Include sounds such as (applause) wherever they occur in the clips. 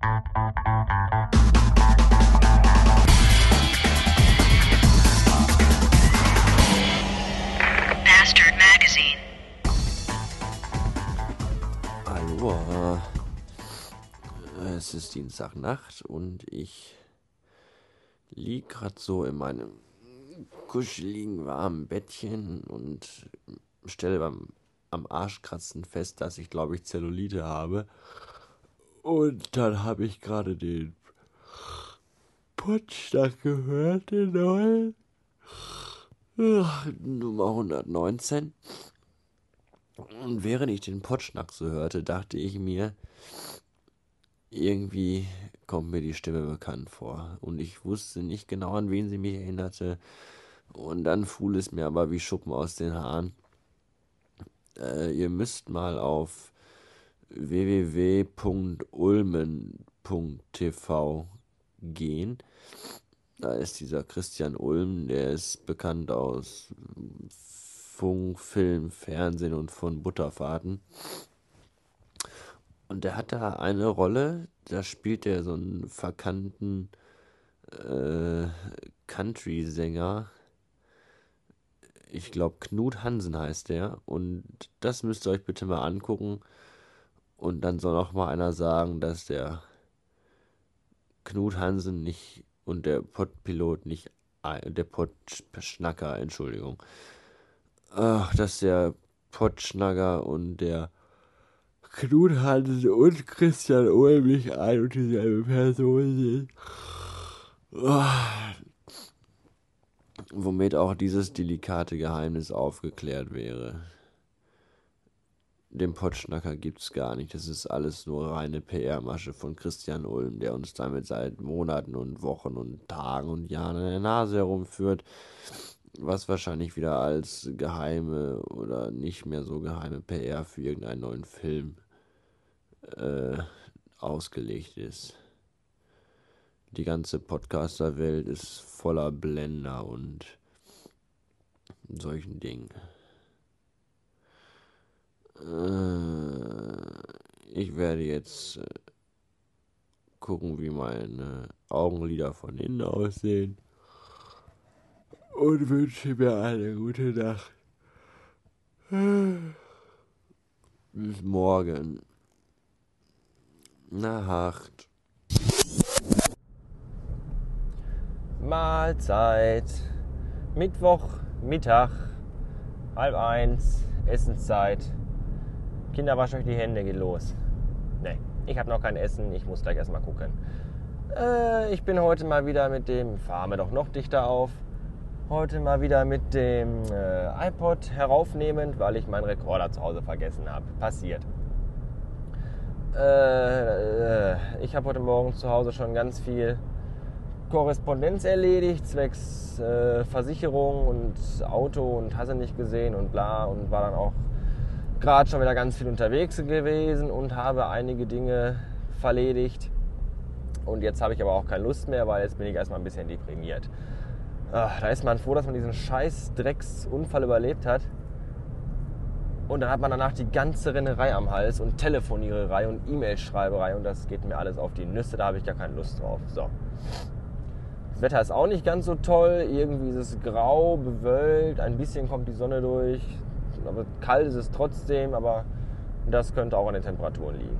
Bastard Magazine. Hallo. Es ist Dienstagnacht und ich lieg grad so in meinem kuscheligen, warmen Bettchen und stelle beim am Arschkratzen fest, dass ich glaube ich Zellulite habe. Und dann habe ich gerade den Potschnack gehört, den neuen. Nummer 119. Und während ich den Potschnack so hörte, dachte ich mir, irgendwie kommt mir die Stimme bekannt vor. Und ich wusste nicht genau, an wen sie mich erinnerte. Und dann fuhl es mir aber wie Schuppen aus den Haaren. Äh, ihr müsst mal auf www.ulmen.tv gehen. Da ist dieser Christian Ulm, der ist bekannt aus Funk, Film, Fernsehen und von Butterfahrten. Und der hat da eine Rolle, da spielt er so einen verkannten äh, Country-Sänger. Ich glaube, Knut Hansen heißt der. Und das müsst ihr euch bitte mal angucken. Und dann soll auch mal einer sagen, dass der Knut Hansen nicht und der Podpilot nicht, der Podschnacker, Entschuldigung, ach, dass der Podschnacker und der Knut Hansen und Christian Ulm nicht ein und dieselbe Person sind. Womit auch dieses delikate Geheimnis aufgeklärt wäre. Den Potschnacker gibt's gar nicht. Das ist alles nur reine PR-Masche von Christian Ulm, der uns damit seit Monaten und Wochen und Tagen und Jahren an der Nase herumführt. Was wahrscheinlich wieder als geheime oder nicht mehr so geheime PR für irgendeinen neuen Film äh, ausgelegt ist. Die ganze Podcaster-Welt ist voller Blender und solchen Dingen. Ich werde jetzt äh, gucken, wie meine Augenlider von innen aussehen. Und wünsche mir eine gute Nacht. Bis morgen. Nacht. Mahlzeit. Mittwoch, Mittag, halb eins, Essenszeit. Kinder, wascht euch die Hände, geht los. Ne, ich habe noch kein Essen, ich muss gleich erstmal gucken. Äh, ich bin heute mal wieder mit dem, fahren wir doch noch dichter auf, heute mal wieder mit dem äh, iPod heraufnehmend, weil ich meinen Rekorder zu Hause vergessen habe. Passiert. Äh, ich habe heute Morgen zu Hause schon ganz viel Korrespondenz erledigt, zwecks äh, Versicherung und Auto und hast du nicht gesehen und bla und war dann auch gerade schon wieder ganz viel unterwegs gewesen und habe einige Dinge verledigt. Und jetzt habe ich aber auch keine Lust mehr, weil jetzt bin ich erstmal ein bisschen deprimiert. Ach, da ist man froh, dass man diesen scheiß Drecksunfall überlebt hat. Und dann hat man danach die ganze Rennerei am Hals und Telefoniererei und E-Mail-Schreiberei und das geht mir alles auf die Nüsse, da habe ich gar keine Lust drauf. So. Das Wetter ist auch nicht ganz so toll, irgendwie ist es grau, bewölkt, ein bisschen kommt die Sonne durch, aber kalt ist es trotzdem, aber das könnte auch an den Temperaturen liegen.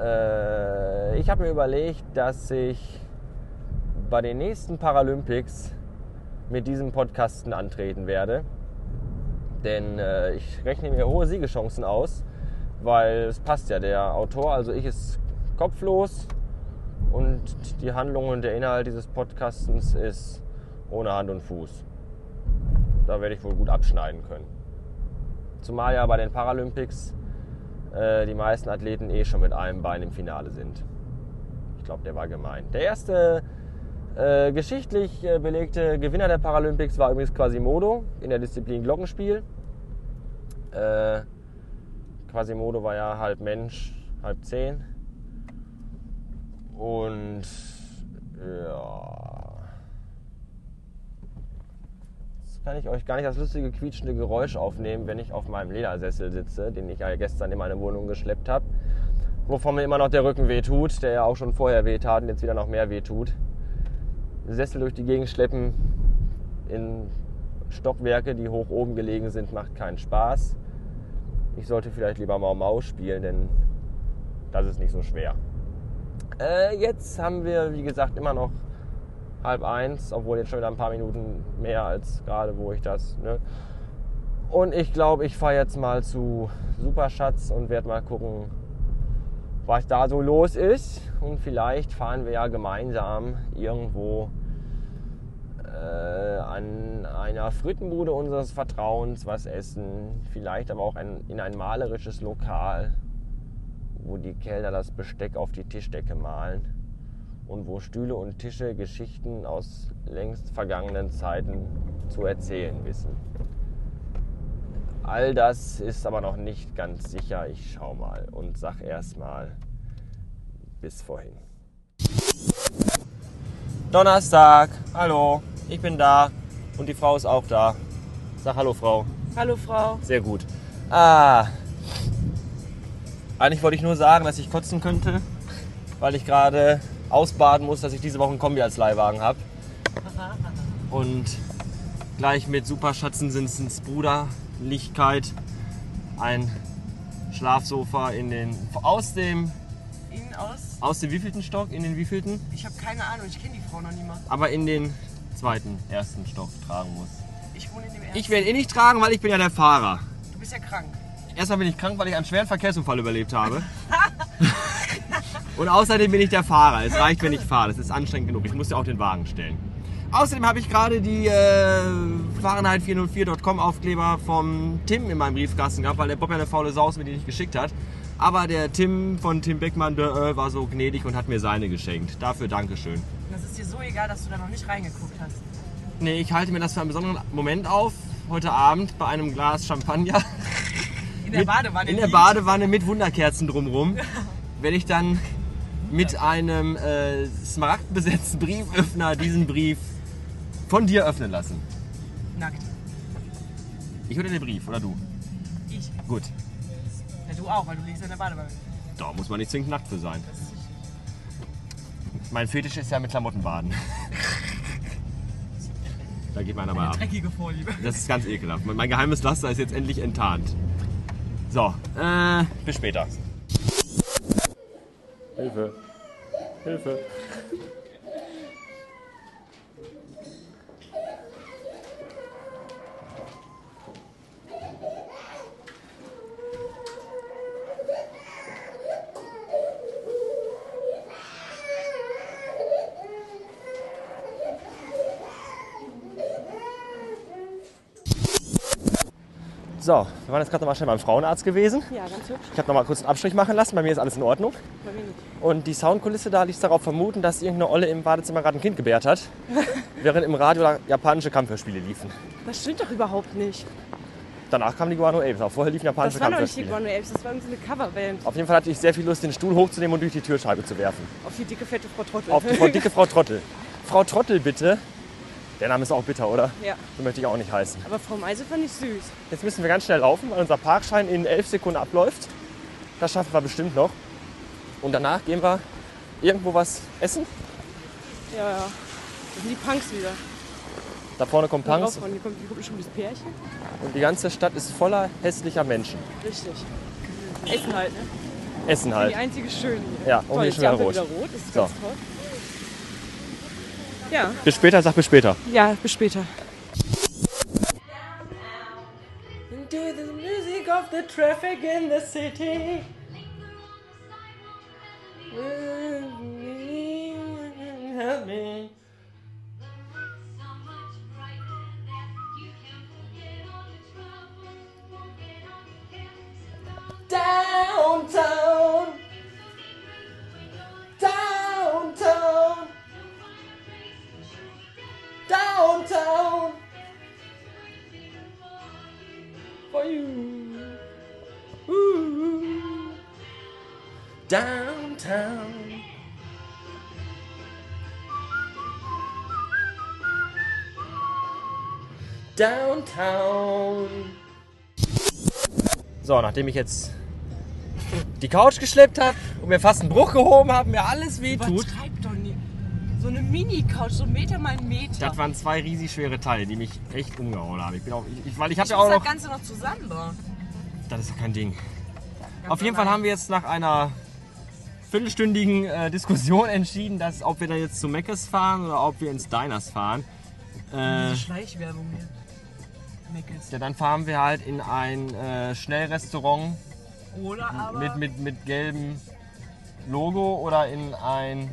Äh, ich habe mir überlegt, dass ich bei den nächsten Paralympics mit diesem Podcasten antreten werde. Denn äh, ich rechne mir hohe Siegeschancen aus, weil es passt ja. Der Autor, also ich, ist kopflos und die Handlung und der Inhalt dieses Podcastens ist ohne Hand und Fuß. Da werde ich wohl gut abschneiden können. Zumal ja bei den Paralympics äh, die meisten Athleten eh schon mit einem Bein im Finale sind. Ich glaube, der war gemein. Der erste äh, geschichtlich äh, belegte Gewinner der Paralympics war übrigens Quasimodo in der Disziplin Glockenspiel. Äh, Quasimodo war ja halb Mensch, halb zehn. Und ja, kann ich euch gar nicht das lustige quietschende Geräusch aufnehmen, wenn ich auf meinem Ledersessel sitze, den ich ja gestern in meine Wohnung geschleppt habe. wovon mir immer noch der Rücken wehtut, der ja auch schon vorher wehtat und jetzt wieder noch mehr wehtut. Sessel durch die Gegend schleppen in Stockwerke, die hoch oben gelegen sind, macht keinen Spaß. Ich sollte vielleicht lieber Mau Mau spielen, denn das ist nicht so schwer. Äh, jetzt haben wir, wie gesagt, immer noch halb eins, obwohl jetzt schon wieder ein paar Minuten mehr als gerade, wo ich das. Ne? Und ich glaube, ich fahre jetzt mal zu Superschatz und werde mal gucken, was da so los ist. Und vielleicht fahren wir ja gemeinsam irgendwo äh, an einer Frittenbude unseres Vertrauens was essen. Vielleicht aber auch ein, in ein malerisches Lokal, wo die Kellner das Besteck auf die Tischdecke malen und wo Stühle und Tische Geschichten aus längst vergangenen Zeiten zu erzählen wissen. All das ist aber noch nicht ganz sicher. Ich schau mal und sag erstmal bis vorhin. Donnerstag, hallo, ich bin da und die Frau ist auch da. Sag hallo, Frau. Hallo Frau. Sehr gut. Ah. Eigentlich wollte ich nur sagen, dass ich kotzen könnte, weil ich gerade ausbaden muss, dass ich diese Woche ein Kombi als Leihwagen habe. Und gleich mit Superschatzensinsens Bruderlichkeit ein Schlafsofa in den aus dem Ihnen aus? aus dem wievielten Stock in den wievielten, Ich habe keine Ahnung, ich kenne die Frau noch nie mal. aber in den zweiten ersten Stock tragen muss. Ich wohne in dem ersten. Ich werde ihn nicht tragen, weil ich bin ja der Fahrer. Du bist ja krank. Erstmal bin ich krank, weil ich einen schweren Verkehrsunfall überlebt habe. (laughs) Und außerdem bin ich der Fahrer. Es reicht, wenn ich fahre. Das ist anstrengend genug. Ich muss ja auch den Wagen stellen. Außerdem habe ich gerade die äh, Fahrenheit404.com Aufkleber vom Tim in meinem Briefkasten gehabt, weil der Bob ja eine faule Saus mir die nicht geschickt hat. Aber der Tim von Tim Beckmann der, äh, war so gnädig und hat mir seine geschenkt. Dafür Dankeschön. Das ist dir so egal, dass du da noch nicht reingeguckt hast. Nee, ich halte mir das für einen besonderen Moment auf. Heute Abend bei einem Glas Champagner. In der Badewanne. In der. Badewanne mit Wunderkerzen drumrum. (laughs) Werde ich dann mit einem äh, smaragdbesetzten Brieföffner diesen Brief von dir öffnen lassen. Nackt. Ich oder der Brief oder du? Ich. Gut. Ja, du auch, weil du liegst in der Badewanne. Da muss man nicht zwingend nackt für sein. Mein Fetisch ist ja mit Klamotten baden. (laughs) Da geht meiner mal ab. dreckige Vorliebe. Das ist ganz ekelhaft. Mein mein geheimes Laster ist jetzt endlich enttarnt. So, äh, bis später. Hilfe. Hilfe. So, wir waren jetzt gerade noch mal schnell beim Frauenarzt gewesen. Ja, ganz hübsch. Ich habe noch mal kurz einen Abstrich machen lassen. Bei mir ist alles in Ordnung. Bei mir nicht. Und die Soundkulisse da ließ darauf vermuten, dass irgendeine Olle im Badezimmer gerade ein Kind gebärt hat, (laughs) während im Radio japanische Kampfhörspiele liefen. Das stimmt doch überhaupt nicht. Danach kamen die Guano Apes. Auch vorher liefen japanische Das war doch nicht die Kampfhörspiele. Guano Apes, das war unsere Coverband. Auf jeden Fall hatte ich sehr viel Lust, den Stuhl hochzunehmen und durch die Türscheibe zu werfen. Auf die dicke, fette Frau Trottel. Auf die Frau, dicke Frau (laughs) Trottel. Frau Trottel, bitte. Der Name ist auch bitter, oder? Ja, So möchte ich auch nicht heißen. aber Frau Meise fand ich süß. Jetzt müssen wir ganz schnell laufen, weil unser Parkschein in elf Sekunden abläuft. Das schaffen wir bestimmt noch. Und danach gehen wir irgendwo was essen. Ja, ja. Das sind die Punks wieder. Da vorne kommt Komm Punks drauf, Hier kommt, hier kommt schon das Pärchen. und die ganze Stadt ist voller hässlicher Menschen. Richtig. Essen halt, ne? Essen Die halt. einzige Schöne hier. Ja, und Toll, hier jetzt schon die wieder rot. wieder rot. Das ist So. ganz toll. Ja, Bis später, sag bis später. ja, bis später. Into the music of the traffic in the city. Help me. Downtown. Downtown. Downtown. So, nachdem ich jetzt die Couch geschleppt habe und mir fast einen Bruch gehoben habe, mir alles wehtut. Übertreib doch nie. So eine Mini-Couch, so ein Meter mal Meter. Das waren zwei riesig schwere Teile, die mich echt umgehauen haben. Ich bin auch, ich, ich, weil ich habe ich ja auch das noch. Ganze noch zusammenbauen. Das ist doch kein Ding. Auf jeden Fall haben wir jetzt nach einer viertelstündigen äh, Diskussion (laughs) entschieden, dass ob wir dann jetzt zu Meckes fahren oder ob wir ins Diners fahren. Äh, Schleichwerbung hier. Ja, dann fahren wir halt in ein äh, Schnellrestaurant mit, mit, mit gelbem Logo oder in ein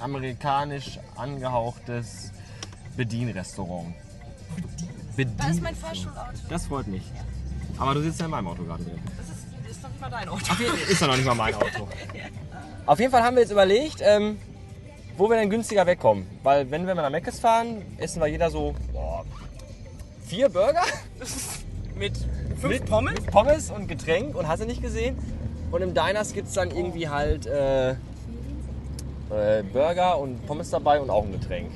amerikanisch angehauchtes Bedienrestaurant. Bedien das ist mein Fahrschulauto. das freut mich. Aber du sitzt ja in meinem Auto gerade drin. Das ist, ist doch nicht mal dein Auto. Ist ja noch nicht mal mein Auto. (laughs) Auf jeden Fall haben wir jetzt überlegt, ähm, wo wir denn günstiger wegkommen. Weil wenn wir mal nach Meckes fahren, essen wir jeder so boah, vier Burger Mit fünf mit Pommes? Pommes und Getränk und hast du nicht gesehen. Und im Diners gibt es dann irgendwie halt äh, äh, Burger und Pommes dabei und auch ein Getränk.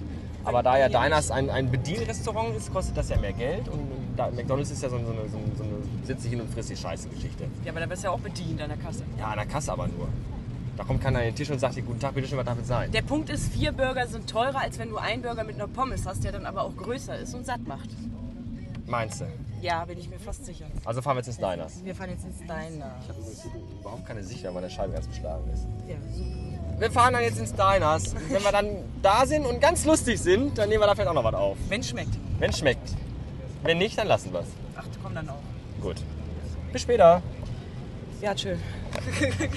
Aber da ja Diners ein, ein Bedienrestaurant ist, kostet das ja mehr Geld. Und da, McDonalds ist ja so, eine, so, eine, so eine sitze hin und frisst die Scheiße-Geschichte. Ja, aber da bist du ja auch bedient an der Kasse. Ja, an der Kasse aber nur. Da kommt keiner an den Tisch und sagt dir, guten Tag, bitte schön, was darf es sein? Der Punkt ist, vier Burger sind teurer, als wenn du einen Burger mit einer Pommes hast, der dann aber auch größer ist und satt macht. Meinst du? Ja, bin ich mir fast sicher. Also fahren wir jetzt ins Diners. Wir fahren jetzt ins Diner. Überhaupt keine Sicht, weil meine Scheibe ganz beschlagen ist. Ja, super. Wir fahren dann jetzt ins Diners. Und wenn wir dann da sind und ganz lustig sind, dann nehmen wir da vielleicht auch noch was auf. Wenn schmeckt. Wenn schmeckt. Wenn nicht, dann lassen wir es. Ach, komm dann auch. Gut. Bis später. Ja, schön. (laughs)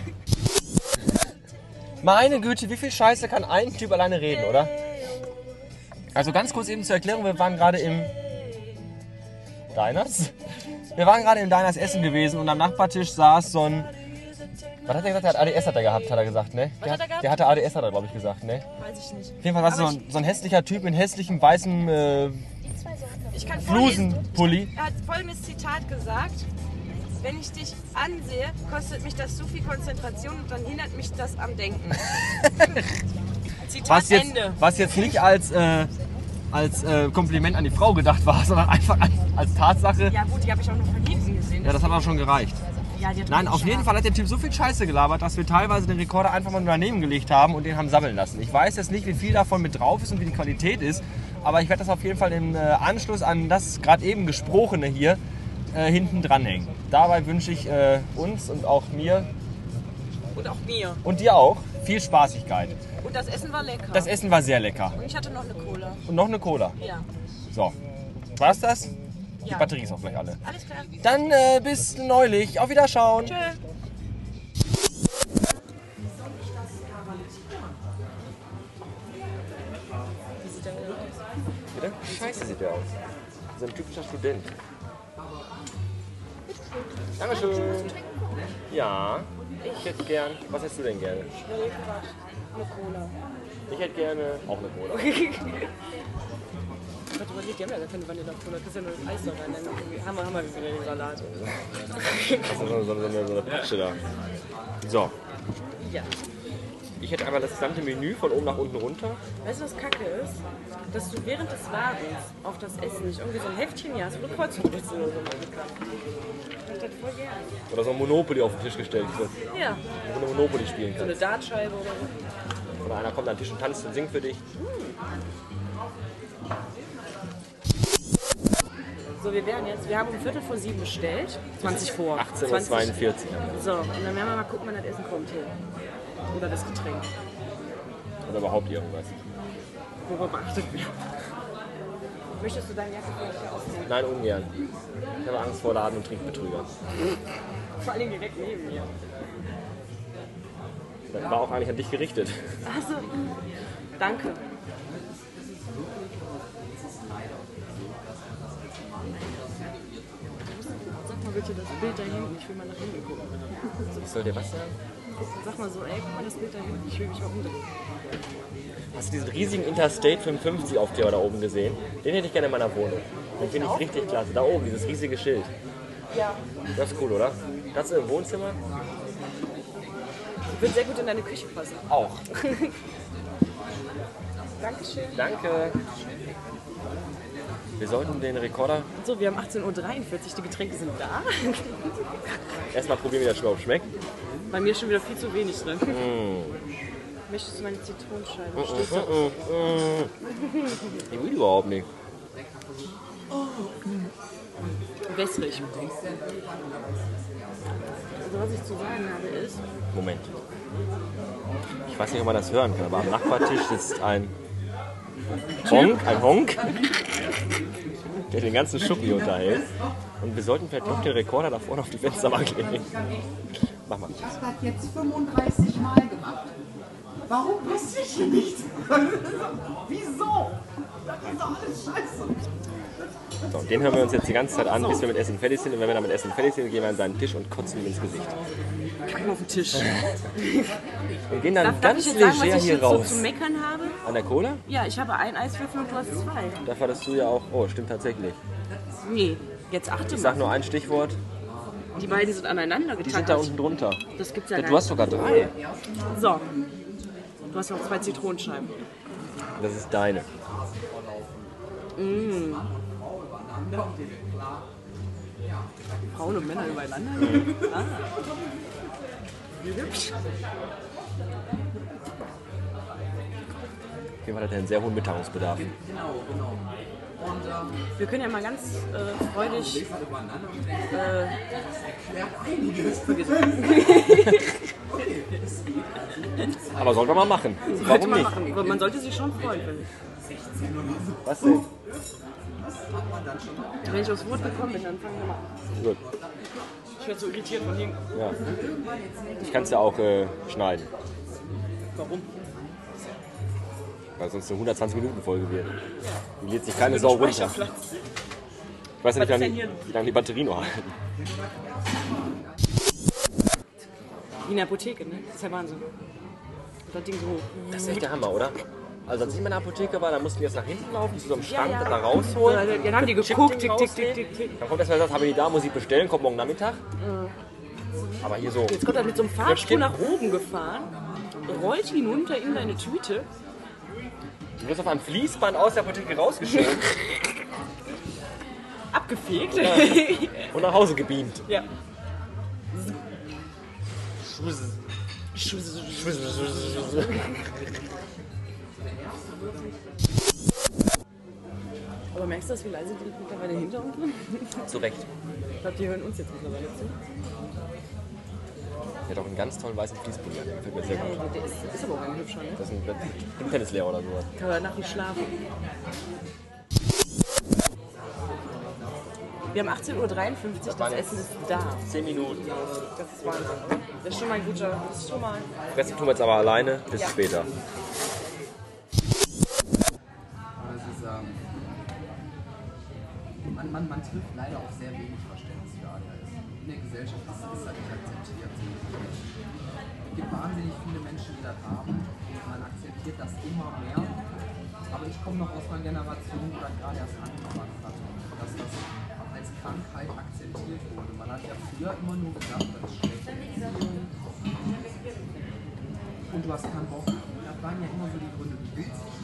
Meine Güte, wie viel Scheiße kann ein Typ alleine reden, oder? Also ganz kurz eben zur Erklärung, wir waren gerade im Diners. Wir waren gerade im Diners Essen gewesen und am Nachbartisch saß so ein... Was hat er gesagt? Der hat ADS hat er gehabt, hat er gesagt, ne? Was der, hat er gehabt? der hatte ADS, hat er, glaube ich, gesagt, ne? Weiß ich nicht. Auf jeden Fall war es so ein, so ein hässlicher Typ in hässlichem weißem äh, Ich kann vorlesen. Flusenpulli. Er hat folgendes Zitat gesagt. Wenn ich dich ansehe, kostet mich das so viel Konzentration und dann hindert mich das am Denken. (laughs) Zitat Was jetzt, Ende. was jetzt nicht als, äh, als äh, Kompliment an die Frau gedacht war, (laughs) sondern einfach als, als Tatsache. Ja gut, die habe ich auch nur von hinten gesehen. Ja, das hat aber schon gereicht. Ja, Nein, auf jeden. Fall hat der Typ so viel Scheiße gelabert, dass wir teilweise den Rekorder einfach mal daneben gelegt haben und den haben sammeln lassen. Ich weiß jetzt nicht, wie viel davon mit drauf ist und wie die Qualität ist, aber ich werde das auf jeden Fall im äh, Anschluss an das gerade eben Gesprochene hier äh, hinten dranhängen. Dabei wünsche ich äh, uns und auch mir Und auch mir. und dir auch viel Spaßigkeit. Und das Essen war lecker. Das Essen war sehr lecker. und ich hatte noch eine Cola. Und noch eine Cola. Ja. So, war's das? Die Ja. Batterie ist auch gleich alle. Alles klar. Dann äh, bis neulich. Auf Wiederschauen. Tschö. Bitte? Scheiße sieht der aus. So ein typischer Student. Dankeschön. Ja, ich hätte gern. Was hättest du denn gerne? Eine Cola. Ich hätte gerne auch eine Cola. Ich hab überlegt, (laughs) die haben ja gar keine Vanilla-Cola. Das ist ja nur das Eis da rein. Dann haben wir, haben wir wieder den Salat. So, so, so, eine, so eine Patsche da. So, Ja. Ich hätte einmal das gesamte Menü von oben nach unten runter. Weißt du, was kacke ist? Dass du während des Wartens auf das Essen nicht irgendwie so ein Heftchen hier hast, wo du Kreuzworträtsel oder so machen kannst. Das voll gerne. Oder so ein Monopoly auf den Tisch gestellt, dass Ja, du eine Monopoly spielen so eine kannst. Dartscheibe oder so. Oder einer kommt an den Tisch und tanzt und singt für dich. So, wir werden jetzt, wir haben um Viertel vor sieben bestellt. 20 vor. 18.42 Uhr. So, und dann werden wir mal gucken, wann das Essen kommt hier. Oder das Getränk. Oder überhaupt irgendwas. Worauf achtet wir? Möchtest du deine Jacke vielleicht hier ausziehen? Nein, ungern. Ich habe Angst vor Laden- und Trinkbetrügern. Vor allem direkt neben mir. Das war auch eigentlich an dich gerichtet. Also, danke. Sag mal bitte das Bild da hinten, ich will mal nach hinten gucken. Ich soll dir was sagen? Sag mal so, ey, guck mal das Bild da hinten, ich will mich mal umdrehen. Hast du diesen riesigen Interstate 55 Aufkleber da oben gesehen? Den hätte ich gerne in meiner Wohnung. Den finde ich richtig klasse. Da oben, dieses riesige Schild. Ja. Das ist cool, oder? Das ist im Wohnzimmer? Wird sehr gut in deine Küche passen. Auch. (laughs) Dankeschön. Danke. Wir sollten den Rekorder So, wir haben 18.43 Uhr, die Getränke sind da. (laughs) erstmal probieren, wie das überhaupt schmeckt. Bei mir ist schon wieder viel zu wenig drin. Mm. (laughs) Möchtest du meine Zitronenscheibe? Stehst du? Ich will überhaupt nicht. Wässrig. Also was ich zu sagen habe ist, Moment. Ich weiß nicht, ob man das hören kann, aber am Nachbartisch sitzt ein Honk, ein Honk, der den ganzen Schuppi unterhält. Und wir sollten vielleicht noch den Rekorder da vorne auf die Fensterbank legen. Mach mal. Ich habe das jetzt 35 Mal gemacht. Warum passiert hier nichts? (laughs) Wieso? Das ist doch alles scheiße. So, den hören wir uns jetzt die ganze Zeit an, bis wir mit Essen fertig sind. Und wenn wir dann mit Essen fertig sind, gehen wir an seinen Tisch und kotzen ihm ins Gesicht. Kacken auf den Tisch. Wir gehen dann Darf, darf ganz ich jetzt sagen, was leger ich hier jetzt so raus. zu meckern habe? An der Cola? Ja, ich habe einen Eiswürfel und du hast zwei. Dafür hattest du ja auch. Oh, stimmt tatsächlich. Nee, jetzt achte Ich sag mal. nur ein Stichwort. Die beiden sind aneinander Die sind da unten drunter. Das gibt's ja Du gar hast sogar drei. nicht. So. Du hast noch zwei Zitronenscheiben. Das ist deine. Frauen und Männer übereinander? ah. Wie hübsch. Auf jeden Fall hat er einen sehr hohen Mitteilungsbedarf. Wir können ja mal ganz äh, freudig. Äh, Aber sollte man machen. sollte Warum man nicht? machen. Aber Man sollte sich schon freuen, finde ich. Was denn? Wenn ich aufs Wort gekommen bin, dann fangen wir mal an. Gut. Ich werde so irritiert von hinten. Ja. Ich kann es ja auch äh, schneiden, Warum? weil sonst eine 120-Minuten-Folge wird. Die lädt sich keine Sau runter. Ich weiß ja nicht, wie lange, denn wie lange die Batterien noch halten. Wie in der Apotheke, ne? Das ist ja Wahnsinn. Das Ding so hoch. Das ist echt der Hammer, oder? Also als ich in meiner Apotheke war, dann mussten wir jetzt nach hinten laufen, zu so einem Schrank, ja. das da rausholen. Ja, dann haben die geguckt, tick, tick, tick, tick, tick. Dann kommt erstmal das, habe ich die da, muss ich bestellen, kommt morgen Nachmittag. Aber hier so, Jetzt kommt er mit so einem Fahrstuhl nach oben gefahren, rollt hinunter in deine Tüte. du wirst auf einem Fließband aus der Apotheke rausgeschoben (laughs) Abgefegt. und nach Hause gebeamt. ja. Aber merkst du das, wie leise die mittlerweile hinter uns sind? Zu Recht. Ich glaube, die hören uns jetzt mittlerweile zu. Der hat auch einen ganz tollen weißen Fließpulli an, der gefällt mir sehr gut. Ja, der ist, ist aber auch ein hübscher, ne? Das ist ein, ein Tennislehrer oder sowas. Kann man nach wie schlafen. Wir haben 18.53 Uhr, das Essen ist da. 10 Minuten. Das ist Wahnsinn. Das ist schon mal ein guter. Das ist schon mal. Fressen tun wir jetzt aber alleine, bis Ja. später. Man, man, trifft leider auf sehr wenig Verständnis für ADHS. In der Gesellschaft ist es halt nicht akzeptiert. Es gibt wahnsinnig viele Menschen, die das haben. Man akzeptiert das immer mehr. Aber ich komme noch aus einer Generation, wo das gerade erst angefangen hat. Dass das als Krankheit akzeptiert wurde. Man hat ja früher immer nur gedacht, das ist Beziehung. Und du hast keinen Bock. Das waren ja immer so die Gründe. Du willst nicht